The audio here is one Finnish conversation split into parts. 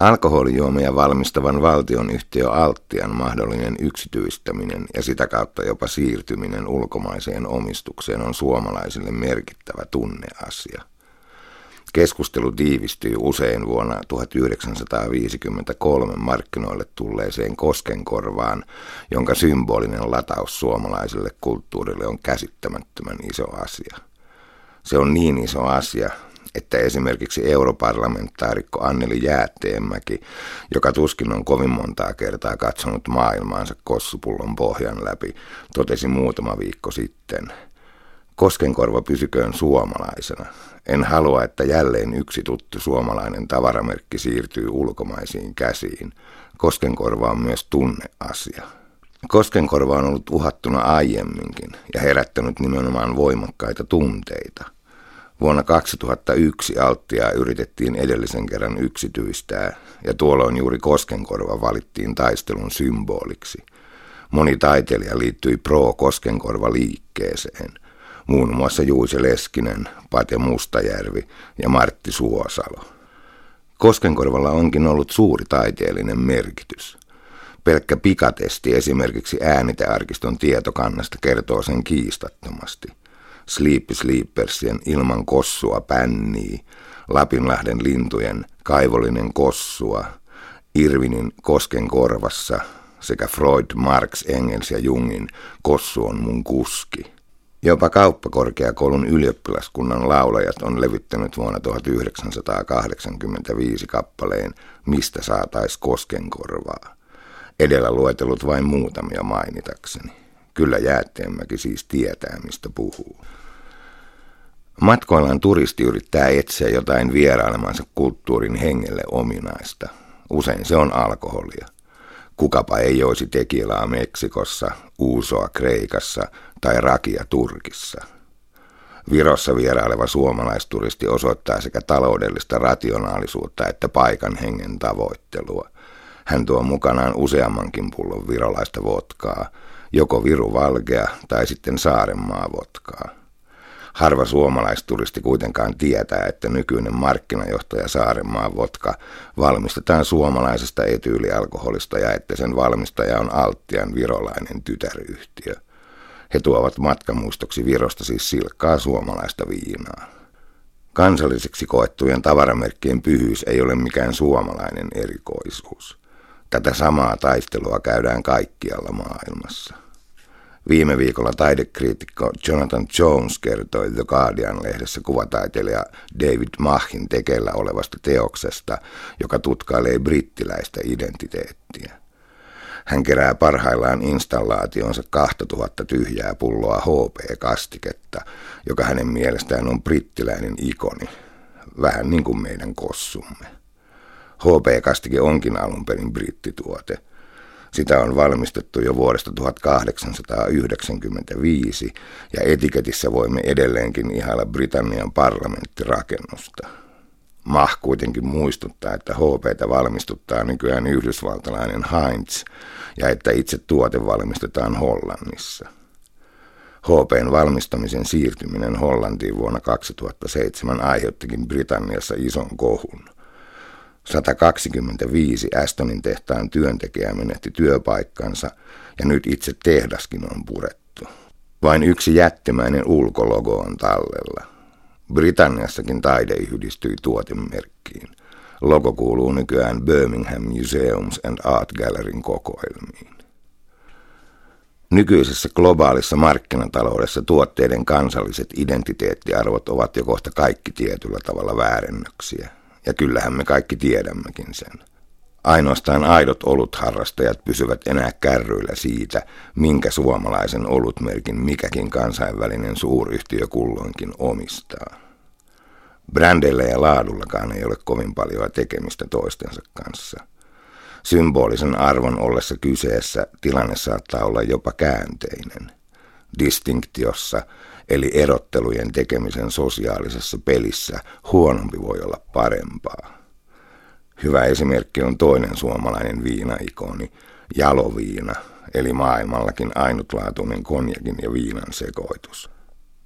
Alkoholijuomia valmistavan valtionyhtiö Alttian mahdollinen yksityistäminen ja sitä kautta jopa siirtyminen ulkomaiseen omistukseen on suomalaisille merkittävä tunneasia. Keskustelu tiivistyy usein vuonna 1953 markkinoille tulleeseen Koskenkorvaan, jonka symbolinen lataus suomalaiselle kulttuurille on käsittämättömän iso asia. Se on niin iso asia, että esimerkiksi europarlamentaarikko Anneli Jäätteenmäki, joka tuskin on kovin montaa kertaa katsonut maailmaansa kossupullon pohjan läpi, totesi muutama viikko sitten. Koskenkorva pysyköön suomalaisena. En halua, että jälleen yksi tuttu suomalainen tavaramerkki siirtyy ulkomaisiin käsiin. Koskenkorva on myös tunneasia. Koskenkorva on ollut uhattuna aiemminkin ja herättänyt nimenomaan voimakkaita tunteita – Vuonna 2001 Alttia yritettiin edellisen kerran yksityistää ja tuolloin juuri Koskenkorva valittiin taistelun symboliksi. Moni taiteilija liittyi pro-Koskenkorva liikkeeseen, muun muassa Juise Leskinen, Pate Mustajärvi ja Martti Suosalo. Koskenkorvalla onkin ollut suuri taiteellinen merkitys. Pelkkä pikatesti esimerkiksi äänitearkiston tietokannasta kertoo sen kiistattomasti – Sleepy Sleepersien ilman kossua pännii, Lapinlahden lintujen kaivollinen kossua, Irvinin kosken korvassa sekä Freud, Marx, Engels ja Jungin Kossu on mun kuski. Jopa kauppakorkeakoulun ylioppilaskunnan laulajat on levittänyt vuonna 1985 kappaleen Mistä saatais koskenkorvaa. Edellä luetellut vain muutamia mainitakseni. Kyllä Jäätteenmäki siis tietää, mistä puhuu. Matkoillaan turisti yrittää etsiä jotain vierailemansa kulttuurin hengelle ominaista. Usein se on alkoholia. Kukapa ei joisi tekilaa Meksikossa, uusoa Kreikassa tai rakia Turkissa. Virossa vieraileva suomalaisturisti osoittaa sekä taloudellista rationaalisuutta että paikan hengen tavoittelua. Hän tuo mukanaan useammankin pullon virolaista votkaa, joko Viru Valgea tai sitten Saarenmaa votkaa. Harva suomalaisturisti kuitenkaan tietää, että nykyinen markkinajohtaja Saarenmaan vodka valmistetaan suomalaisesta etyylialkoholista ja että sen valmistaja on Alttian virolainen tytäryhtiö. He tuovat matkamuistoksi Virosta siis silkkaa suomalaista viinaa. Kansalliseksi koettujen tavaramerkkien pyhyys ei ole mikään suomalainen erikoisuus. Tätä samaa taistelua käydään kaikkialla maailmassa. Viime viikolla taidekriitikko Jonathan Jones kertoi The Guardian-lehdessä kuvataiteilija David Machin tekeillä olevasta teoksesta, joka tutkailee brittiläistä identiteettiä. Hän kerää parhaillaan installaationsa 2000 tyhjää pulloa HP-kastiketta, joka hänen mielestään on brittiläinen ikoni, vähän niin kuin meidän kossumme. HP-kastike onkin alun perin brittituote – sitä on valmistettu jo vuodesta 1895 ja etiketissä voimme edelleenkin ihailla Britannian parlamenttirakennusta. Mah kuitenkin muistuttaa, että HPtä valmistuttaa nykyään yhdysvaltalainen Heinz ja että itse tuote valmistetaan Hollannissa. HPn valmistamisen siirtyminen Hollantiin vuonna 2007 aiheuttikin Britanniassa ison kohun. 125 Astonin tehtaan työntekijää menetti työpaikkansa ja nyt itse tehdaskin on purettu. Vain yksi jättimäinen ulkologo on tallella. Britanniassakin taide yhdistyi tuotemerkkiin. Logo kuuluu nykyään Birmingham Museums and Art Gallerin kokoelmiin. Nykyisessä globaalissa markkinataloudessa tuotteiden kansalliset identiteettiarvot ovat jo kohta kaikki tietyllä tavalla väärennöksiä ja kyllähän me kaikki tiedämmekin sen. Ainoastaan aidot olutharrastajat pysyvät enää kärryillä siitä, minkä suomalaisen olutmerkin mikäkin kansainvälinen suuryhtiö kulloinkin omistaa. Brändeillä ja laadullakaan ei ole kovin paljon tekemistä toistensa kanssa. Symbolisen arvon ollessa kyseessä tilanne saattaa olla jopa käänteinen. Distinktiossa eli erottelujen tekemisen sosiaalisessa pelissä huonompi voi olla parempaa. Hyvä esimerkki on toinen suomalainen viinaikoni, jaloviina, eli maailmallakin ainutlaatuinen konjakin ja viinan sekoitus.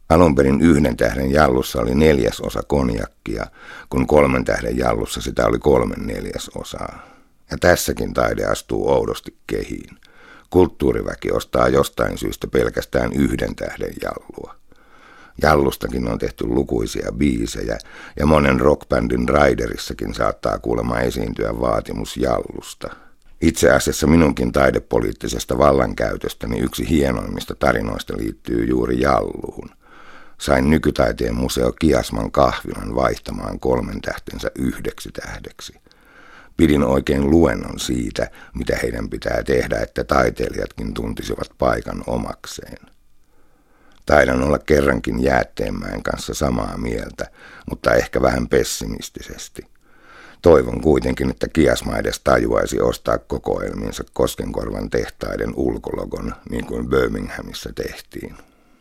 Alun perin yhden tähden jallussa oli neljäs osa konjakkia, kun kolmen tähden jallussa sitä oli kolmen neljäs osaa. Ja tässäkin taide astuu oudosti kehiin. Kulttuuriväki ostaa jostain syystä pelkästään yhden tähden jallua. Jallustakin on tehty lukuisia biisejä ja monen rockbändin raiderissakin saattaa kuulemma esiintyä vaatimus jallusta. Itse asiassa minunkin taidepoliittisesta vallankäytöstäni yksi hienoimmista tarinoista liittyy juuri jalluun. Sain nykytaiteen museo Kiasman kahvilan vaihtamaan kolmen tähtensä yhdeksi tähdeksi. Pidin oikein luennon siitä, mitä heidän pitää tehdä, että taiteilijatkin tuntisivat paikan omakseen. Taidan olla kerrankin Jäätteenmäen kanssa samaa mieltä, mutta ehkä vähän pessimistisesti. Toivon kuitenkin, että Kiasma edes tajuaisi ostaa kokoelmiinsa Koskenkorvan tehtaiden ulkologon, niin kuin Birminghamissa tehtiin.